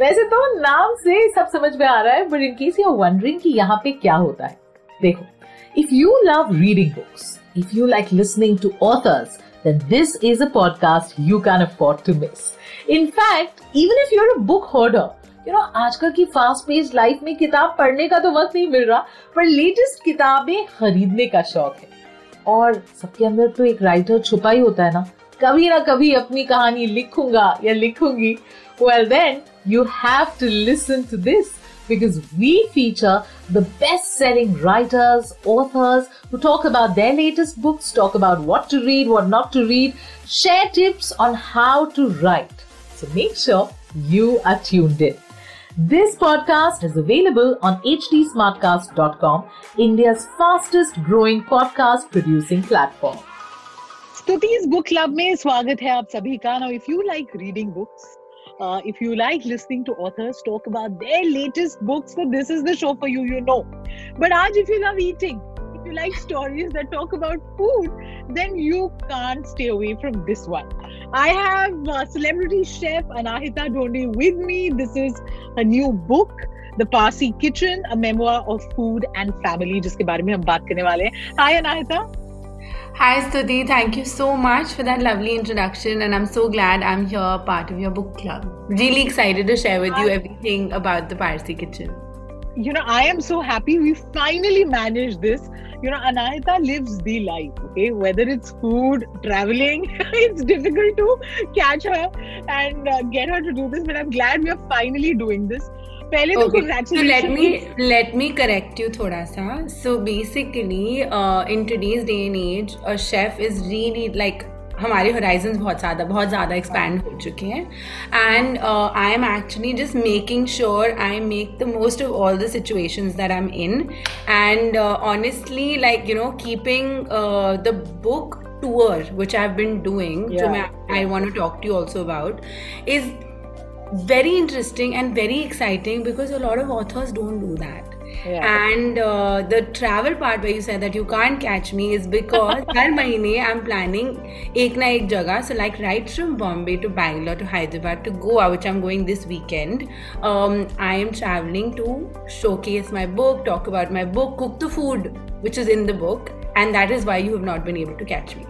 वैसे तो नाम से सब समझ में आ रहा है but in case you wondering कि यहाँ पे क्या होता है देखो if you love reading books if you like listening to authors then this is a podcast you can afford to miss. In fact, even if you're a book hoarder, you know आजकल की fast page life में किताब पढ़ने का तो वक्त नहीं मिल रहा पर लेटेस्ट किताबें खरीदने का शौक है और सबके अंदर तो एक राइटर छुपा ही होता है ना कभी ना कभी अपनी कहानी लिखूँगा या लिखूँगी well then You have to listen to this because we feature the best selling writers, authors who talk about their latest books, talk about what to read, what not to read, share tips on how to write. So make sure you are tuned in. This podcast is available on htsmartcast.com, India's fastest growing podcast producing platform. Stutee's Book Club में स्वागत है आप सभी का. If you like reading books, uh, if you like listening to authors talk about their latest books, then this is the show for you, you know. But Aaj, if you love eating, if you like stories that talk about food, then you can't stay away from this one. I have uh, celebrity chef Anahita Dhondy with me. This is a new book. *The Parsi Kitchen*, a memoir of food and family, जिसके बारे में हम बात करने वाले हैं हाय Hi Stutee, thank you so much for that lovely introduction, and I'm so glad I'm here, part of your book club. Really excited to share with you everything about the Parsi kitchen. You know, I am so happy we finally managed this. You know, Anahita lives the life, okay? Whether it's food, traveling, it's difficult to catch her and uh, get her to do this, but I'm glad we are finally doing this. पहले तो let me let me correct you थोड़ा सा so basically in today's day and as a chef is really like हमारे horizon बहुत ज़्यादा बहुत ज़्यादा expand हो चुके हैं. And I am actually just making sure I make the most of all the situation that I am in and honestly like you know keeping the book tour which I have been doing जो मैं I want to talk to also about is very interesting and very exciting because a lot of authors don't do that. Yeah. And uh, the travel part where you said that you can't catch me is because हर महीने I'm planning एक ना एक जगह so like right from Bombay to Bangalore to Hyderabad to Goa which I'm going this weekend um, I am traveling to showcase my book talk about my book cook the food which is in the book and that is why you have not been able to catch me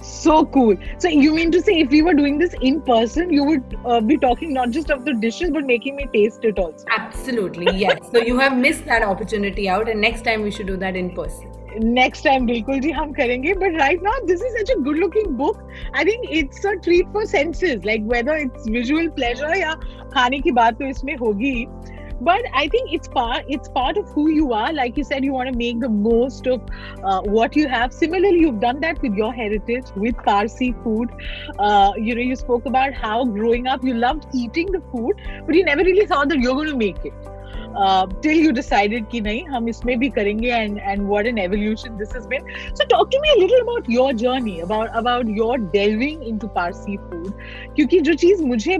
so cool. So you mean to say if we were doing this in person you would uh, be talking not just of the dishes but making me taste it also? Absolutely yes. So you have missed that opportunity out and next time we should do that in person. Next time bilkul ji hum karenge. But right now this is such a good looking book. I think it's a treat for senses like whether it's visual pleasure ya khane ki baat to isme hogi but i think it's part it's part of who you are. Like you said you want to make the most of uh, what you have. Similarly you've done that with your heritage with parsi food. Uh, you know you spoke about how growing up you loved eating the food but you never really thought that you're going to make it. Uh, till you decided ki nahi hum isme bhi karenge and and what an evolution this has been. So talk to me a little about your journey about about your delving into parsi food. Kyunki jo cheez mujhe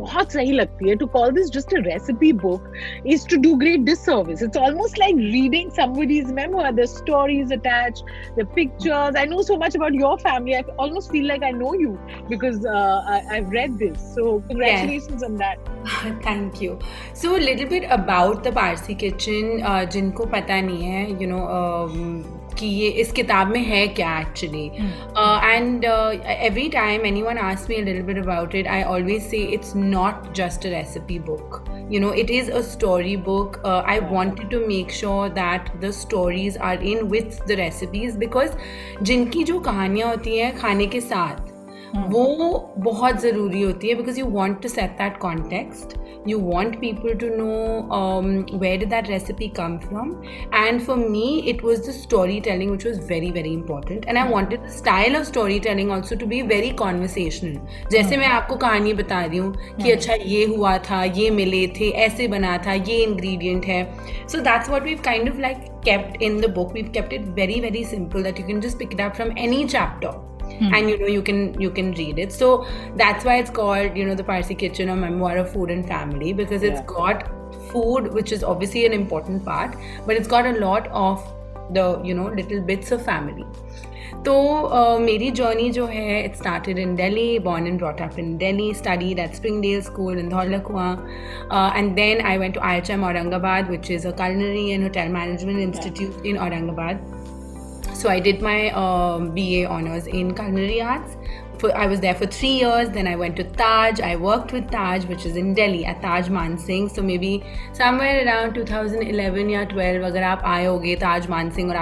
बहुत सही लगती है. To call this just a recipe book is to do great this service it's almost like reading somebody's memoir the stories attach the pictures I know so much about your family I almost feel like I know you because I have read this so congratulation on that thank you so little bit about the Parsi kitchen जिनको पता नहीं है you know कि ये इस किताब में है क्या actually and every time anyone ask me little bit about it I always say it's not just a recipe book you know it is a story book I want to make sure that the stories are in with the recipes because जिनकी जो कहानियाँ होती हैं खाने के साथ हम्म। वो बहुत ज़रूरी होती है because you want to set that context you want people to know where did that recipe come from and for me it was the story telling which was very very important and I wanted style of story telling also to be very conversational जैसे hmm. मैं आपको कहानी बता रही हूँ कि hmm. अच्छा ये हुआ था ये मिले थे ऐसे बना था ये इन्ग्रीडियंट है। So that's what we kind of like kept in the book. We've kept it very, very simple that you can just pick it up from any chapter. Hmm. and you know you can you can read it. So that's why it's called you know the parsi kitchen a memoir of food and family because it's got food which is obviously an important part but it's got a lot of the you know little bits of family. So uh, my journey jo hai, it started in delhi born and brought up in delhi studied at springdale school in Dhaula Kuan uh, and then i went to ihm Aurangabad, which is a culinary and hotel management institute in Aurangabad. So I did my uh, BA honors in culinary arts I was there for three years. Then I went to Taj. I worked with Taj, which is in Delhi at Taj Mansingh. So maybe somewhere around 2011 or 12, if you to Taj Mansingh and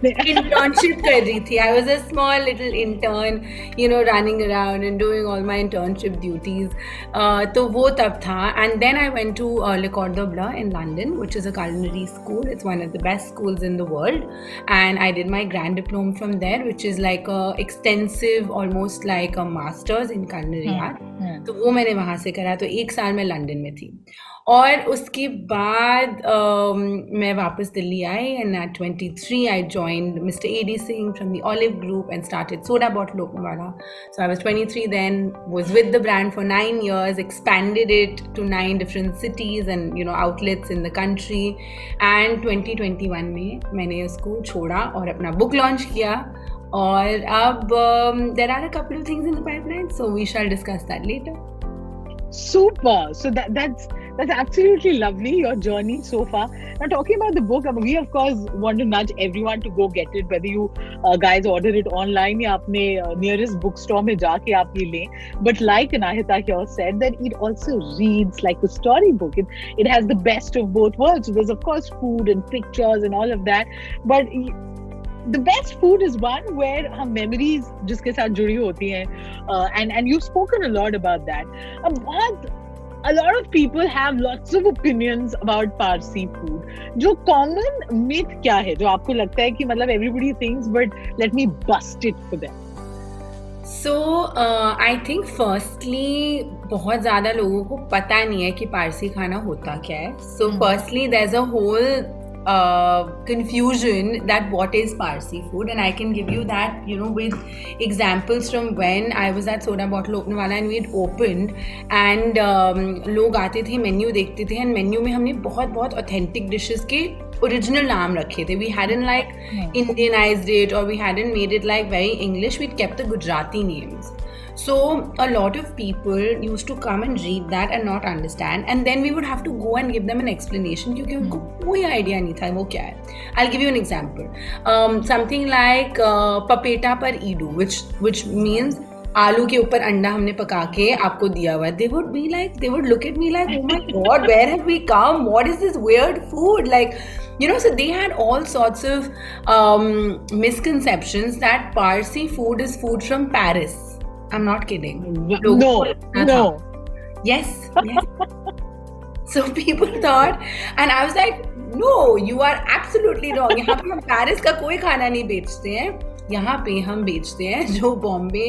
internship kar rahi thi. I was a small little intern, you know, running around and doing all my internship duties. So uh, tab tha. And then I went to uh, Le Le Cordon Bleu in London, which is a culinary school. It's one of the best schools in the world. And I did my grand diploma from there, which is like an extensive expensive almost like a masters in culinary art. तो वो मैंने वहाँ से करा तो एक साल मैं लंदन में थी। और उसके बाद uh, मैं वापस दिल्ली आई and at twenty three I join mister A D Singh from the olive group and started soda bottle open वाला। So I was twenty three then was with the brand for nine years expanded it to nine different cities and you know outlets in the country and twenty twenty one में मैंने उसको छोड़ा और अपना book launch किया। और अब there are a couple of things in the pipeline, so we shall discuss that later. Super. So that that's that's absolutely lovely your journey so far. Now talking about the book, we of course want to nudge everyone to go get it. Whether you uh, guys order it online या अपने uh, nearest bookstore में जाके आप ये लें. But like Anahita here said, that it also reads like a storybook. It it has the best of both worlds. There's of course food and pictures and all of that, but the best food is one where हम memories जिसके साथ जुड़ी होती हैं uh, and and you've spoken a lot about अब बहुत a lot of people have lots of opinions about Parsi food. जो common myth क्या है जो आपको लगता है कि मतलब everybody thinks but let me bust it for them. So I think firstly बहुत ज़्यादा लोगों को पता नहीं है कि पारसी खाना होता क्या है so firstly there is a whole uh, confusion that what is Parsi food, and I can give you that, you know, with examples from when I was at Soda Bottle Open Wala and we had opened, and um, लोग आते थे menu देखते थे and menu में हमने बहुत बहुत authentic dishes के ओरिजिनल नाम रखे थे we Hayden like Indianised it और we Hayden made it like very English we kept the Gujarati names So a lot of people used to come and read that and not understand, and then we would have to go and give them an explanation क्योंकि उनको कोई idea नहीं था वो क्या है. I'll give you an example. Um, something like uh, papeta par idu, which which means आलू के ऊपर अंडा हमने पका के आपको दिया हुआ दे would be like they would look at me like oh my God where have we come what is this weird food like you know so they had all sorts of um, misconceptions that parsi food is food from paris I'm not kidding. No, no. Yes, yes. so people thought, and I was like, no, you are absolutely wrong. यहाँ पे हम Paris का कोई खाना नहीं बेचते हैं यहाँ पे हम बेचते हैं जो बॉम्बे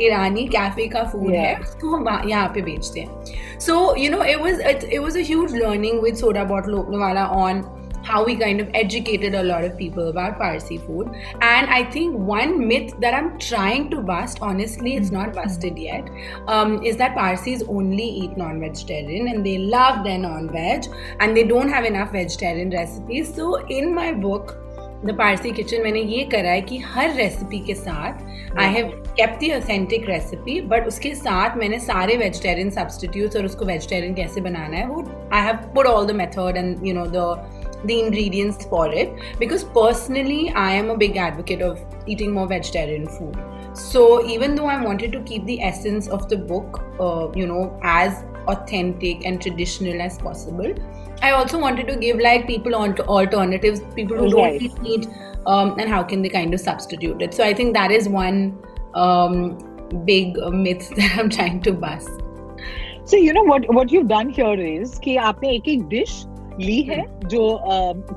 ईरानी कैफ़े का फ़ूड yeah. है उसको हम यहाँ पे बेचते हैं so you know it was it was a huge learning with soda bottle opener वाला on how we kind of educated a lot of people about Parsi food. And I think one myth that I'm trying to bust, honestly, it's not busted yet, um, is that Parsis only eat non vegetarian and they love their non veg and they don't have enough vegetarian recipes. So in my book, the Parsi kitchen मैंने ये करा है कि हर recipe के साथ I have kept the authentic recipe but उसके साथ मैंने सारे वेजिटेरियन सब्सटीट्यूट्स और उसको वेजिटेरियन कैसे बनाना है वो I have put all the method and you know the the ingredients for it because personally I am a big advocate of eating more vegetarian food. So even though I wanted to keep the essence of the book, uh, you know, as authentic and traditional as possible, I also wanted to give like people alternatives, people who right. don't eat meat, um, and how can they kind of substitute it. So I think that is one um, big myths that I'm trying to bust. So you know what what you've done here is कि आपने एक एक dish ली है जो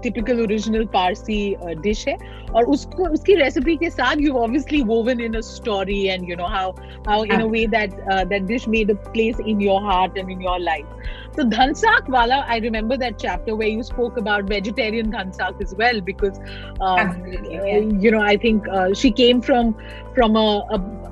typical original Parsi dish है। और उसको उसकी रेसिपी के साथ you obviously woven in a story and you know how how in a way that that dish made a place in your heart and in your life तो धनसाक वाला I remember that chapter where you spoke about vegetarian dhansak is well because you know I think she came from from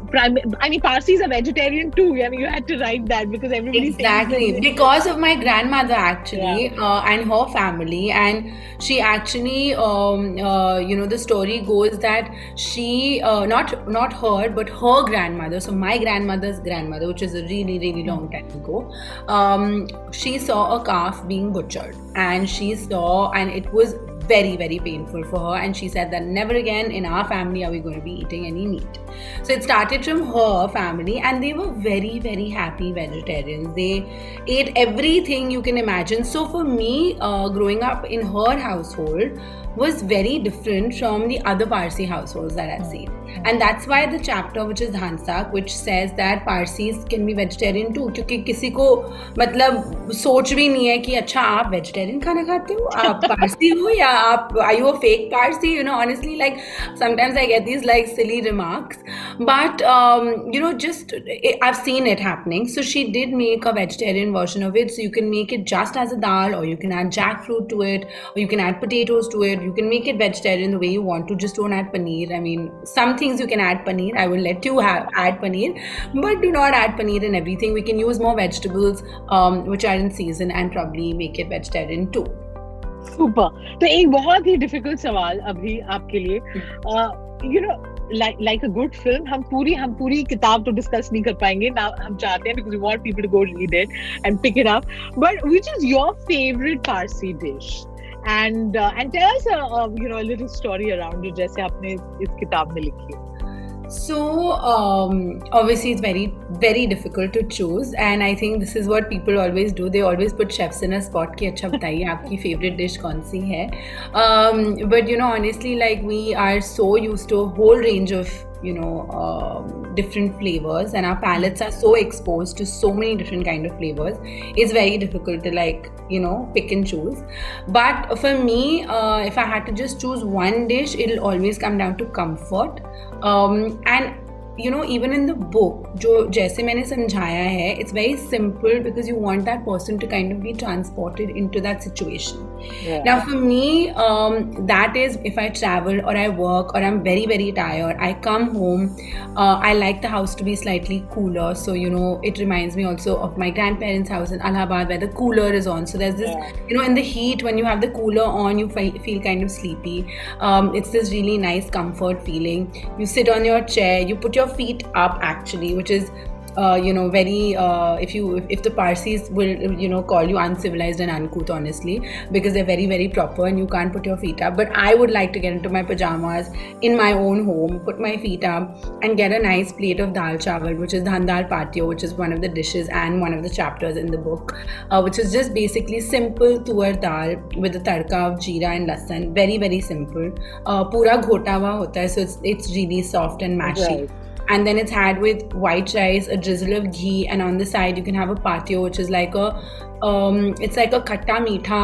prime i mean parsis are vegetarian too. I mean you had to write that because everybody exactly. because of my grandmother actually yeah. uh, and her family. And she actually um, uh, you know the story goes that she uh, not not her but her grandmother. So my grandmother's grandmother which is a really really long time ago um, she saw a calf being butchered. And she saw and it was very very painful for her. And she said that never again in our family are we going to be eating any meat. So it started from her family and they were very very happy vegetarians. They ate everything you can imagine. So for me uh, growing up in her household was very different from the other Parsi households that I've seen And that's why the chapter which is Dhansak, which says that Parsis can be vegetarian too. क्योंकि किसी को मतलब सोच भी नहीं है कि अच्छा आप वेजिटेरियन खाना खाते हो आप पारसी हो या आप आई you a fake Parsi you know honestly like sometimes I get these like silly remarks but um, you know just i've seen it happening so she did make a vegetarian version of it so you can make it just as a dal or you can add jackfruit to it or you can add potatoes to it you can make it vegetarian the way you want to just don't add paneer i mean some things you can add paneer i will let you have add paneer but do not add paneer in everything we can use more vegetables um, which are in season and probably make it vegetarian too super तो एक बहुत ही difficult सवाल अभी आपके लिए you know like a good film हम पूरी हम पूरी किताब तो डिस्कस नहीं कर पाएँगे ना हम चाहते हैं because we want people to go read it and pick it up but which is your favourite Parsi dish uh, tell us a, a, you know a little story around it जैसे आपने इस किताब में लिखी है so um, obviously it's very very difficult to choose and i think this is what people always do they always put chefs in a spot ki acha bataiye aapki favorite dish kaun si hai um, but you know honestly like we are so used to a whole range of you know um, different flavors and our palates are so exposed to so many different kind of flavors it's very difficult to like you know pick and choose but for me uh, if i had to just choose one dish it'll always come down to comfort um, and you know even in the book जो जैसे मैंने समझाया है it's very simple because you want that person to kind of be transported in to Yeah. Now, for me, um, that is if I travel or I work or I'm very, very tired, I come home. Uh, I like the house to be slightly cooler. So, you know, it reminds me also of my grandparents' house in Allahabad where the cooler is on. So, there's this, yeah. you know, in the heat, when you have the cooler on, you fi- feel kind of sleepy. Um, it's this really nice comfort feeling. You sit on your chair, you put your feet up actually, which is uh, you know very uh, if you if, the Parsis will you know call you uncivilized and uncouth honestly because they're very very proper and you can't put your feet up. But I would like to get into my pajamas in my own home put my feet up and get a nice plate of dal chawal which is dhan dar patio which is one of the dishes and one of the chapters in the book uh, which is just basically simple tuar dal with a tadka of jeera and lasan very very simple. Uh, pura ghota hua hota hai so it's, it's really soft and mashy. Right and then it's had with white rice, a drizzle of ghee, and on the side you can have a patio, which is like a, um, it's like a khatta meetha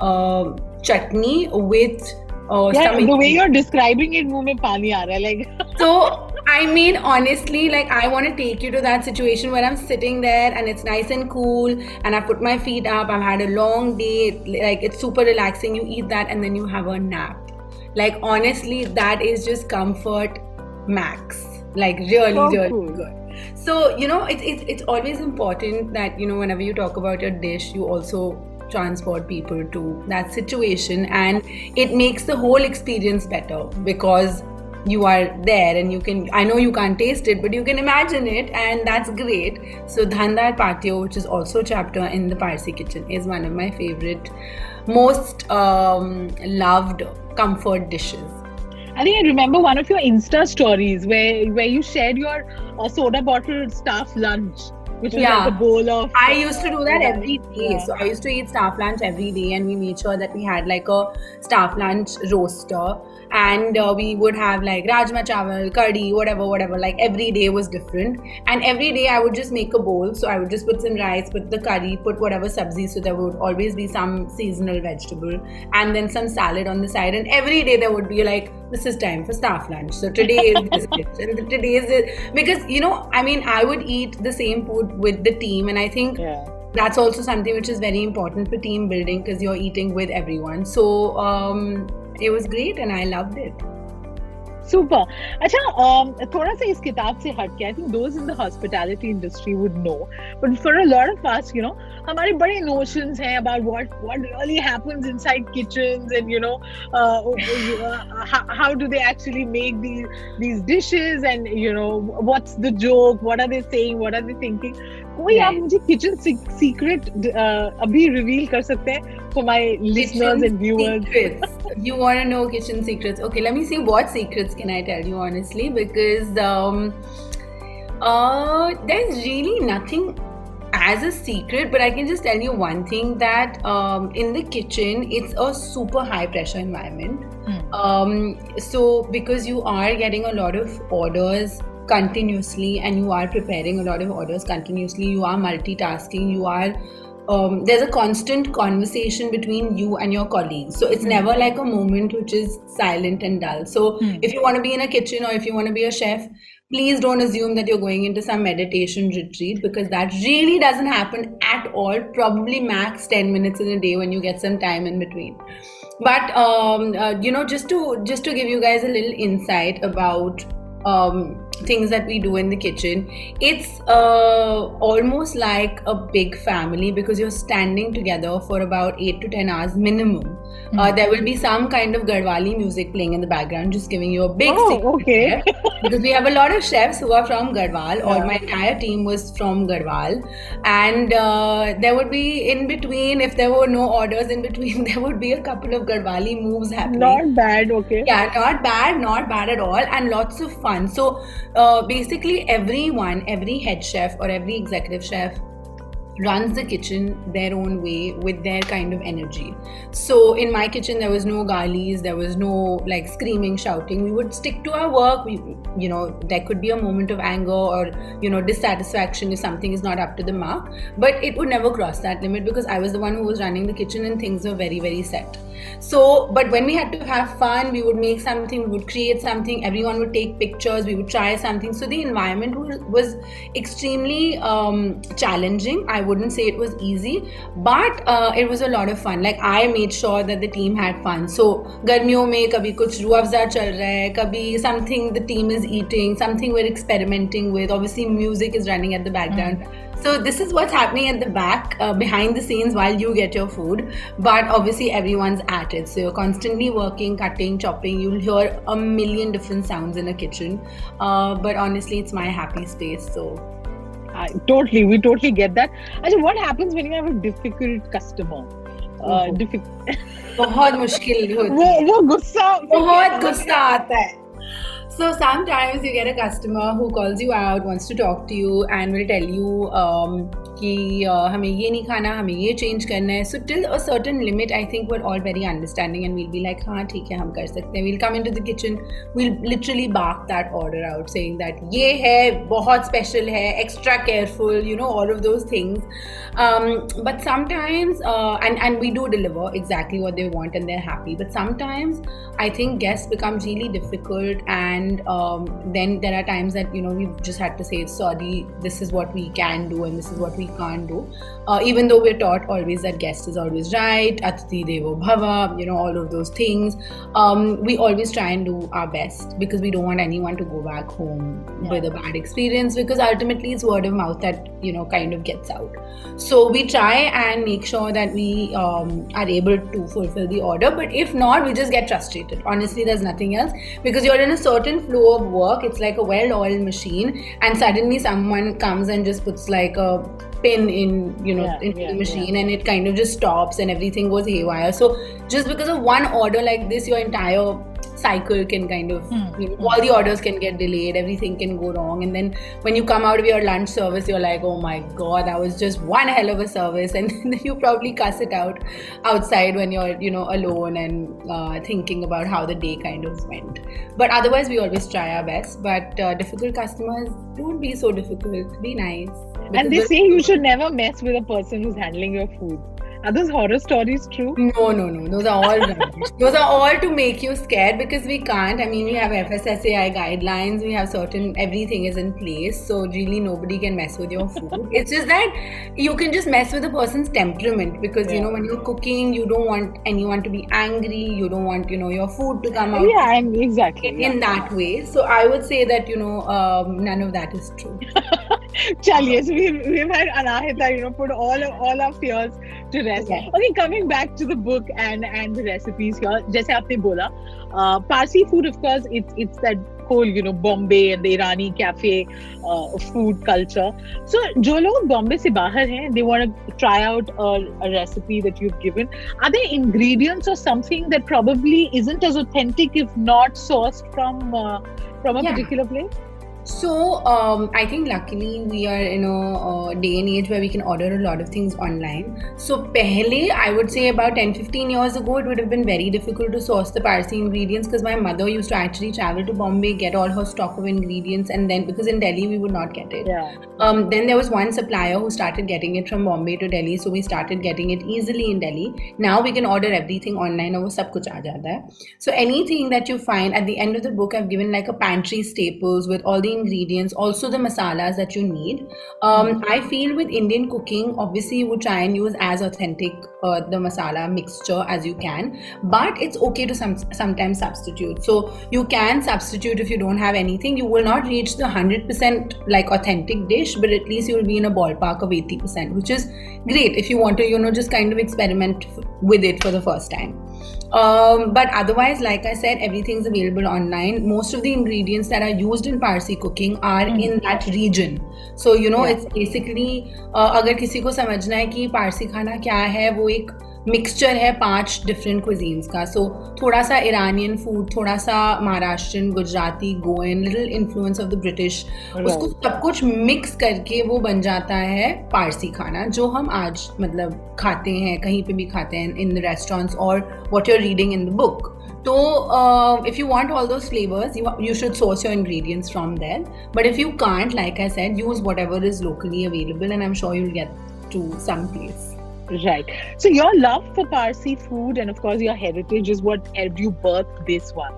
uh, chutney with. Uh, yeah, the way you're describing it, मुंह में पानी आ रहा है like. so I mean, honestly, like I want to take you to that situation where I'm sitting there and it's nice and cool, and I put my feet up. I've had a long day, like it's super relaxing. You eat that and then you have a nap. Like honestly, that is just comfort max like really so really cool. good. So you know it's, it's it's always important that you know whenever you talk about your dish you also transport people to that situation and it makes the whole experience better because you are there and you can i know you can't taste it but you can imagine it and that's great. So dhandar patio which is also a chapter in the parsi kitchen is one of my favorite most um, loved comfort dishes I think I remember one of your Insta stories where where you shared your uh, soda bottle staff lunch. which was Yeah. like a bowl of. I used to do that every day. Yeah. So I used to eat staff lunch every day, and we made sure that we had like a staff lunch roaster, and uh, we would have like rajma chawal, curry, whatever, whatever. Like every day was different, and every day I would just make a bowl. So I would just put some rice, put the curry, put whatever sabzi. So there would always be some seasonal vegetable, and then some salad on the side. And every day there would be like this is time for staff lunch. So today is this and today is it because you know I mean I would eat the same food with the team, and I think Yeah. that's also something which is very important for team building because you're eating with everyone. So um, it was great and I loved it. Super अच्छा थोड़ा सा इस किताब से हट के I think those in the hospitality industry would know but for a lot of fast you know हमारे बड़े नोशंस हैं about what what really happens inside kitchens and you know how do they actually make these these dishes and you know what's the joke what are they saying what are they thinking कोई आप मुझे kitchen secret अभी reveal कर सकते हैं? For my listeners and viewers Secrets. you want to know kitchen secrets? Okay, let me see what secrets can I tell you honestly because um, uh, there's really nothing as a secret, but I can just tell you one thing that um, in the kitchen it's a super high pressure environment. Hmm. Um, so because you are getting a lot of orders continuously and you are preparing a lot of orders continuously, you are multitasking, you are um, there's a constant conversation between you and your colleagues. So it's Hmm. never like a moment which is silent and dull. So Hmm. if you want to be in a kitchen or if you want to be a chef, please don't assume that you're going into some meditation retreat because that really doesn't happen at all. Probably max 10 minutes in a day when you get some time in between. But um, uh, you know, just to just to give you guys a little insight about um, things that we do in the kitchen, it's uh, almost like a big family because you're standing together for about eight to ten hours minimum. Uh, there will be some kind of Garhwali music playing in the background, just giving you a big Oh, okay. because we have a lot of chefs who are from Garhwal, or my entire team was from Garhwal, and uh, there would be in between, if there were no orders in between, there would be a couple of Garhwali moves happening. Not bad, okay. Yeah, not bad, not bad at all, and lots of fun. So, uh, basically, everyone, every head chef or every executive chef runs the kitchen their own way with their kind of energy. So, in my kitchen, there was no galis, there was no like screaming, shouting. We would stick to our work. We, you know, there could be a moment of anger or you know dissatisfaction if something is not up to the mark, but it would never cross that limit because I was the one who was running the kitchen and things were very, very set so but when we had to have fun we would make something we would create something everyone would take pictures we would try something. So the environment was extremely um, challenging. I wouldn't say it was easy but uh, it was a lot of fun. Like i made sure that the team had fun. So garmiyon mein kabhi kuch Rooh Afza chal raha kabhi something the team is eating something we're experimenting with. Obviously music is running at the background. Mm-hmm. So this is what's happening at the back, uh, behind the scenes, while you get your food. But obviously, everyone's at it. So you're constantly working, cutting, chopping. You'll hear a million different sounds in a kitchen. Uh, but honestly, it's my happy space. So I, totally, we totally get that. Actually, what happens when you have a difficult customer? Uh, Mhm. difficult. बहुत मुश्किल होती वो है वो गुस्सा बहुत गुस्सा आता है so sometimes you get a customer who calls you out wants to talk to you and will tell you um, कि हमें ये नहीं खाना, हमें ये चेंज करना है। So till a certain limit I think we're all very understanding and we'll be like हाँ ठीक है, हम कर सकते हैं. We'll come into the kitchen we'll literally bark that order out saying that ये है, बहुत स्पेशल है extra careful you know all of those things but sometimes and and we do deliver exactly what they want and they're happy but sometimes I think guest become really difficult and then there are times that you know we just had to say sorry this is what we can do and this is what we can't do. Uh, even though we're taught always that guest is always right atithi devo bhava you know all of those things um, we always try and do our best because we don't want anyone to go back home Yeah. with a bad experience because ultimately it's word of mouth that you know kind of gets out. So we try and make sure that we um, are able to fulfill the order but if not we just get frustrated. Honestly there's nothing else because you're in a certain flow of work. It's like a well-oiled machine and suddenly someone comes and just puts like a pin in you know Yeah, into yeah, the machine and it kind of just stops and everything goes haywire. So just because of one order like this your entire cycle can kind of Hmm. you know, all the orders can get delayed everything can go wrong and then when you come out of your lunch service you're like oh my god that was just one hell of a service and then you probably cuss it out outside when you're you know alone and uh, thinking about how the day kind of went but otherwise we always try our best but uh, difficult customers don't be so difficult be nice And they say you should never mess with a person who's handling your food. Are those horror stories true? No, no, no. Those are all rubbish. Those are all to make you scared because we can't. I mean, we have FSSAI guidelines, we have certain, everything is in place. So, really, nobody can mess with your food. it's just that you can just mess with a person's temperament because, you know, when you're cooking, you don't want anyone to be angry. You don't want, you know, your food to come out Yeah, exactly. in, yeah. that way. So, I would say that, you know, um, none of that is true. Chaliye, so we've, we've had Anahita, you know, put all all our fears to rest. Yeah. Okay, coming back to the book and and the recipes here, जैसे आपने बोला, uh, Parsi food, of course, it's it's that whole you know Bombay and the Irani cafe uh, food culture. So जो लोग Bombay से बाहर हैं, they want to try out a, a recipe that you've given. Are there ingredients or something that probably isn't as authentic if not sourced from uh, from a Yeah. particular place? So um, I think luckily we are in a, day and age where we can order a lot of things online. So pehle, I would say about 10-15 years ago, it would have been very difficult to source the Parsi ingredients because my mother used to actually travel to Bombay, get all her stock of ingredients, and then because in Delhi we would not get it. Yeah. Um, then there was one supplier who started getting it from Bombay to Delhi, so we started getting it easily in Delhi. Now we can order everything online, and sab kuch aa. So anything that you find at the end of the book, I've given like a pantry staples with all the ingredients, also the masalas that you need. Um, I feel with Indian cooking, obviously you would try and use as authentic uh, the masala mixture as you can, but it's okay to some sometimes substitute. So you can substitute if you don't have anything. You will not reach the hundred percent like authentic dish, but at least you'll be in a ballpark of eighty percent, which is great if you want to you know just kind of experiment with it for the first time. Um, but otherwise, like I said, everything's available online. Most of the ingredients that are used in Parsi cooking are mm-hmm. in that region. So you know, Yeah. it's basically uh, अगर किसी को समझना है कि पारसी खाना क्या है वो एक मिक्सचर है पाँच डिफरेंट क्विजीन्स का। सो so, थोड़ा सा ईरानियन फ़ूड थोड़ा सा Maharashtrian Gujarati Goan little influence of the British उसको सब कुछ मिक्स करके वो बन जाता है पारसी खाना जो हम आज मतलब खाते हैं कहीं पे भी खाते हैं इन द रेस्टोरेंट्स और what you're reading in the book तो if you want all those flavours you should source your ingredients from that but if you can't like I said use whatever is locally available and I am sure you'll get to some place Right. So your love for Parsi food and of course your heritage is what helped you birth this one.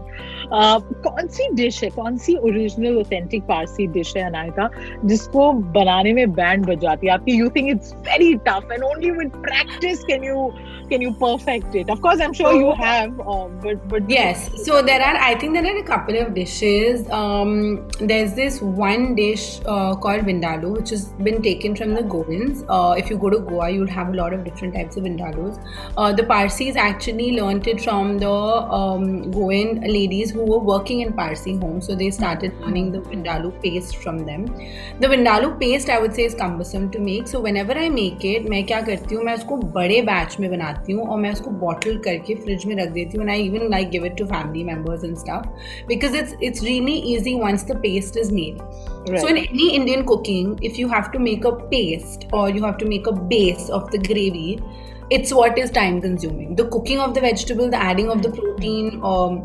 Uh, कौन सी dish है कौन सी original authentic Parsi dish है अनायका जिसको बनाने में band बजाती है आपकी you think it's very tough and only with practice can you can you perfect it of course I am sure you have but but Yes, so there are, I think there are a couple of dishes. Um, there's this one dish uh, called Vindaloo, which has been taken from the Goans. Uh, if you go to Goa, you'll have a lot of different types of Vindaloos. Uh, the Parsis actually learnt it from the um, Goan ladies who were working in Parsi homes, so they started learning the Vindaloo paste from them. The Vindaloo paste, I would say, is cumbersome to make. So whenever I make it, मैं क्या करती हूँ मैं उसको बड़े batch में बनाती हूँ और मैं उसको बॉटल करके फ्रिज में रख देती हूँ and I even like give it to family members and stuff because it's it's really easy once the paste is made. So in any Indian cooking, if you have to make a paste or you have to make a base of the gravy, it's what is time consuming. The cooking of the vegetable, the adding of the protein, um,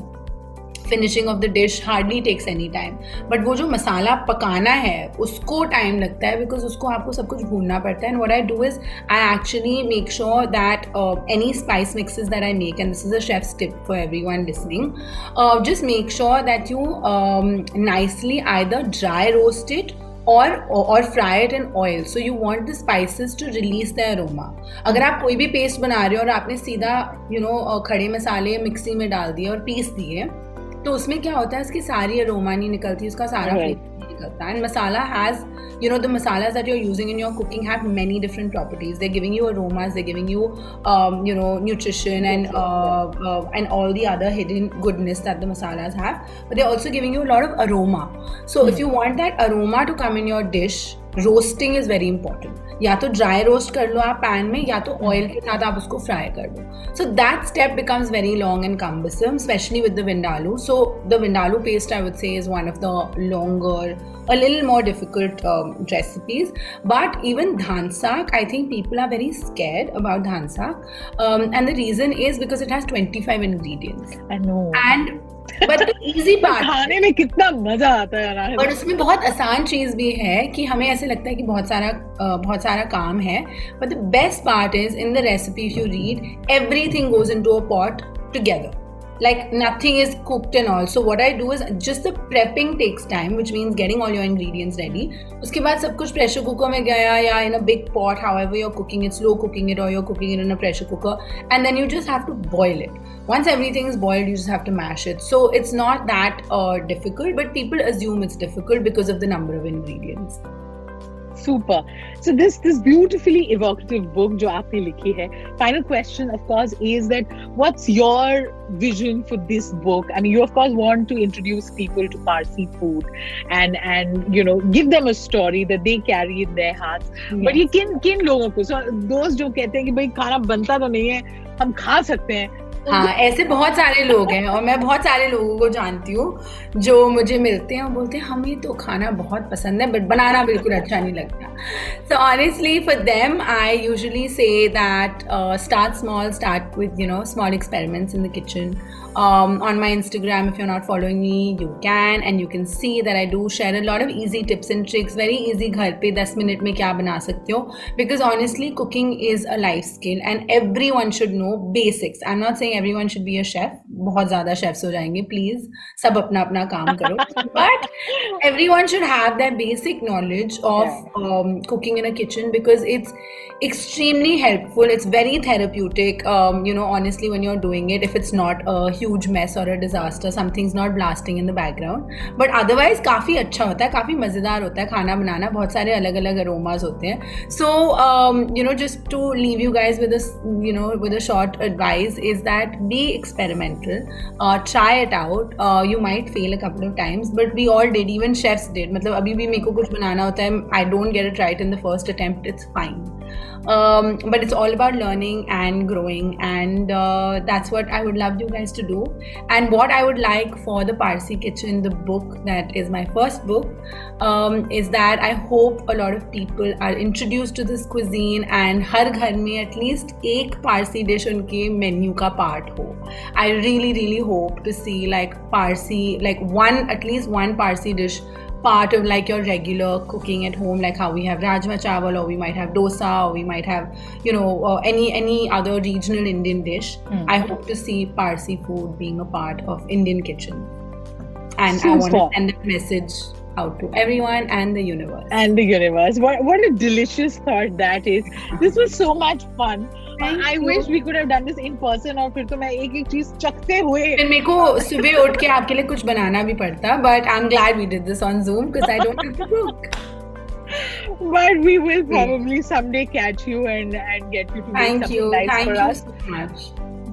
finishing off the dish hardly takes any time but वो जो मसाला पकाना है उसको time लगता है because उसको आपको सब कुछ भूनना पड़ता है। And what I do is I actually make sure that any spice mixes that I make and this is a chef tip for everyone listening just make sure that you nicely I the dry roast it or or fry it in oil. So you want the spices to release the aroma. अगर आप कोई भी paste बना रहे हो और आपने सीधा यू you नो know, खड़े मसाले मिक्सी में डाल दिए और पीस दिए तो उसमें क्या होता है उसकी सारी अरोमा नहीं निकलती है उसका सारा right. फ्लेवर निकलता। है and masala has you know the masala that you are using in your cooking have many different properties they giving you aromas they giving you you know nutrition and and all the other hidden goodness that the masalas have but they also giving you lot of aroma so if you want that aroma to come in your dish roasting is very important या तो dry roast कर लो आप pan में या तो oil के साथ आप उसको फ्राई कर लो। So that step becomes very long and cumbersome especially with the vindaloo so the vindaloo paste I would say is one of the longer a लिल more difficult recipes but even dhansak I think people are very scared about dhansak and the reason is because it has twenty five ingredients and but easy बात खाने में कितना मज़ा आता है यार और उसमें बहुत आसान चीज़ भी है कि हमें ऐसे लगता है कि बहुत सारा बहुत सारा काम है। But the best part is in the recipe if you read everything goes into a pot together like nothing is cooked and all. So what i do is just the prepping takes time which means getting all your ingredients ready. Uske baad sab kuch pressure cooker mein gaya ya in a big pot however you're cooking it slow cooking it or you're cooking it in a pressure cooker and then you just have to boil it. Once everything is boiled you just have to mash it. So it's not that uh, difficult but people assume it's difficult because of the number of ingredients. Super so this this beautifully evocative book जो आपने लिखी है final question of course is that what's your vision for this book i mean you of course want to introduce people to parsi food and and you know give them a story that they carry in their hearts yes. but ye kin kin logon ko so those jo kehte hain ki bhai khana banta to nahi hai हम खा सकते हैं हाँ ऐसे बहुत सारे लोग हैं और मैं बहुत सारे लोगों को जानती हूँ जो मुझे मिलते हैं और बोलते हैं हमें तो खाना बहुत पसंद है बट बनाना बिल्कुल अच्छा नहीं लगता। So honestly for them I usually say that start small start with you know small experiments in the kitchen on my Instagram if you not following me you can and you can see that I do share a lot of easy tips and tricks very easy घर पर दस minute में क्या बना सकते हो because honestly cooking is a life skill and everyone should know basics I am not say everyone should be a chef बहुत ज़्यादा शेफ्स हो जाएँगे प्लीज़ सब अपना अपना काम करो. But everyone should have the basic knowledge of cooking in a kitchen because it's extremely helpful. It's very therapeutic. Um, you know honestly when you're doing it if it's not a huge mess or a disaster something's not blasting in the background. But otherwise काफ़ी अच्छा होता है काफ़ी मज़ेदार होता है खाना बनाना. बहुत सारे अलग अलग अरोमाज होते हैं. So you know just to leave you guys with you know with a short advice is that that be experimental. Uh, try it out. Uh, you might fail a couple of times, but we all did. Even chefs did. मतलब अभी भी मेरे को कुछ बनाना होता है. I don't get it right in the first attempt. It's fine. um, but it's all about learning and growing and uh, that's what i would love you guys to do and what i would like for the parsi kitchen the book that is my first book um, is that i hope a lot of people are introduced to this cuisine and har ghar mein at least एक parsi dish उनके menu का part हो i really really hope to see like parsi like one at least one parsi dish part of like your regular cooking at home like how we have rajma chawal or we might have dosa or we might have you know any any other regional indian dish hmm. i hope to see parsi food being a part of indian kitchen and i want to send a message out to everyone and the universe and the universe. What what a delicious thought that is. This was so much fun. Thank I you. wish we could have done this in person और फिर तो मैं एक एक चीज़ चखते हुए फिर मेरे को सुबह उठ के आपके लिए कुछ बनाना भी पड़ता but I am glad we did this on Zoom because I don't have to cook but we will probably someday catch you and and get you to something you nice thank for you us. so much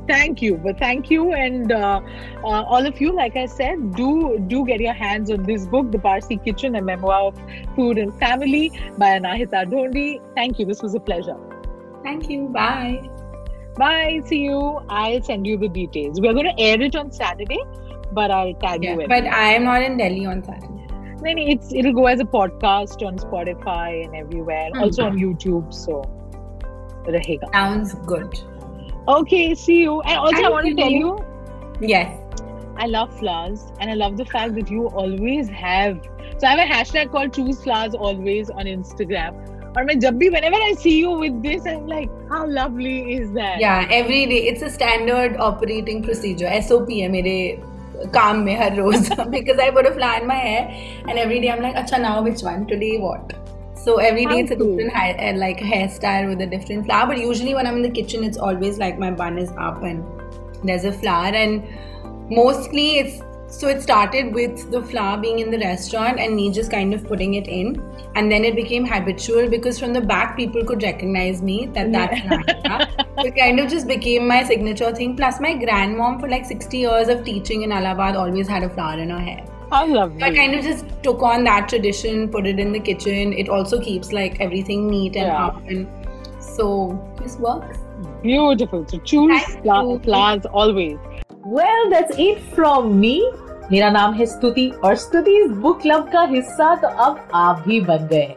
Thank you, but thank you and uh, uh, all of you. Like I said, do do get your hands on this book, The Parsi Kitchen: A Memoir of Food and Family by Anahita Dhondi. Thank you. This was a pleasure. Thank you bye Bye. See you. I'll send you the details. We're going to air it on Saturday, but I'll tag yeah, you in. but i am not in delhi on saturday No, no, it's it'll go as a podcast on Spotify and everywhere. Hmm. Also on YouTube. So rahega. sounds good Okay. See you. And also, I Thank want to tell you. you, yes I love flowers, and I love the fact that you always have. So I have a hashtag called Choose Flowers Always on Instagram. Or मैं जब भी whenever I see you with this, I'm like, how lovely is that? yeah every day it's a standard operating procedure sop है मेरे काम में हर रोज because I put a flower in my hair and every day I'm like अच्छा now which one today what so every day How it's a cool. different hair, uh, like hairstyle with a different flower but usually when I'm in the kitchen it's always like my bun is up and there's a flower and mostly it's so it started with the flower being in the restaurant and me just kind of putting it in and then it became habitual because from the back people could recognize me that that's Nahida. so it kind of just became my signature thing plus my grandmom for like 60 years of teaching in Allahabad always had a flower in her hair How lovely. So I kind of just took on that tradition, put it in the kitchen. It also keeps like everything neat and Yeah. up, and so this works. Beautiful. So choose flowers always. Well, that's it from me मेरा नाम है स्तुति और स्तुति इस book club का हिस्सा तो अब आप भी बन गए।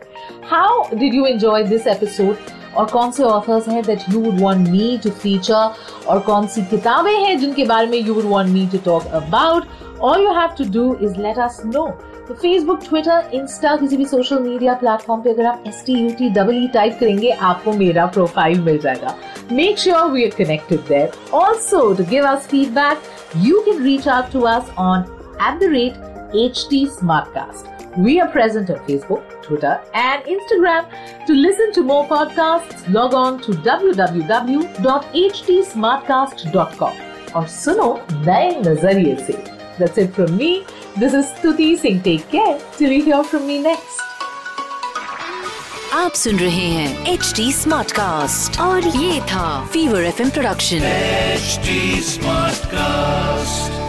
How did you enjoy this episode और कौन से ऑथर्स हैं that you would want me to feature और कौन सी किताबें हैं जिनके बारे में you would want me to talk about all you have to do is let us know तो फेसबुक ट्विटर इंस्टा किसी भी सोशल मीडिया प्लेटफॉर्म पे अगर आप S T U T double type करेंगे आपको मेरा प्रोफाइल मिल जाएगा make sure we are connected there also to give us feedback you can reach out to us on at the rate HT Smartcast. We are present on Facebook, Twitter, and Instagram. To listen to more podcasts, log on to www.htsmartcast.com और सुनो नए नजरिए से. That's it from me. This is Stutee Singh. Take care till you hear from me next. आप सुन रहे हैं H D smart cast और ये था Fever F production H smart cast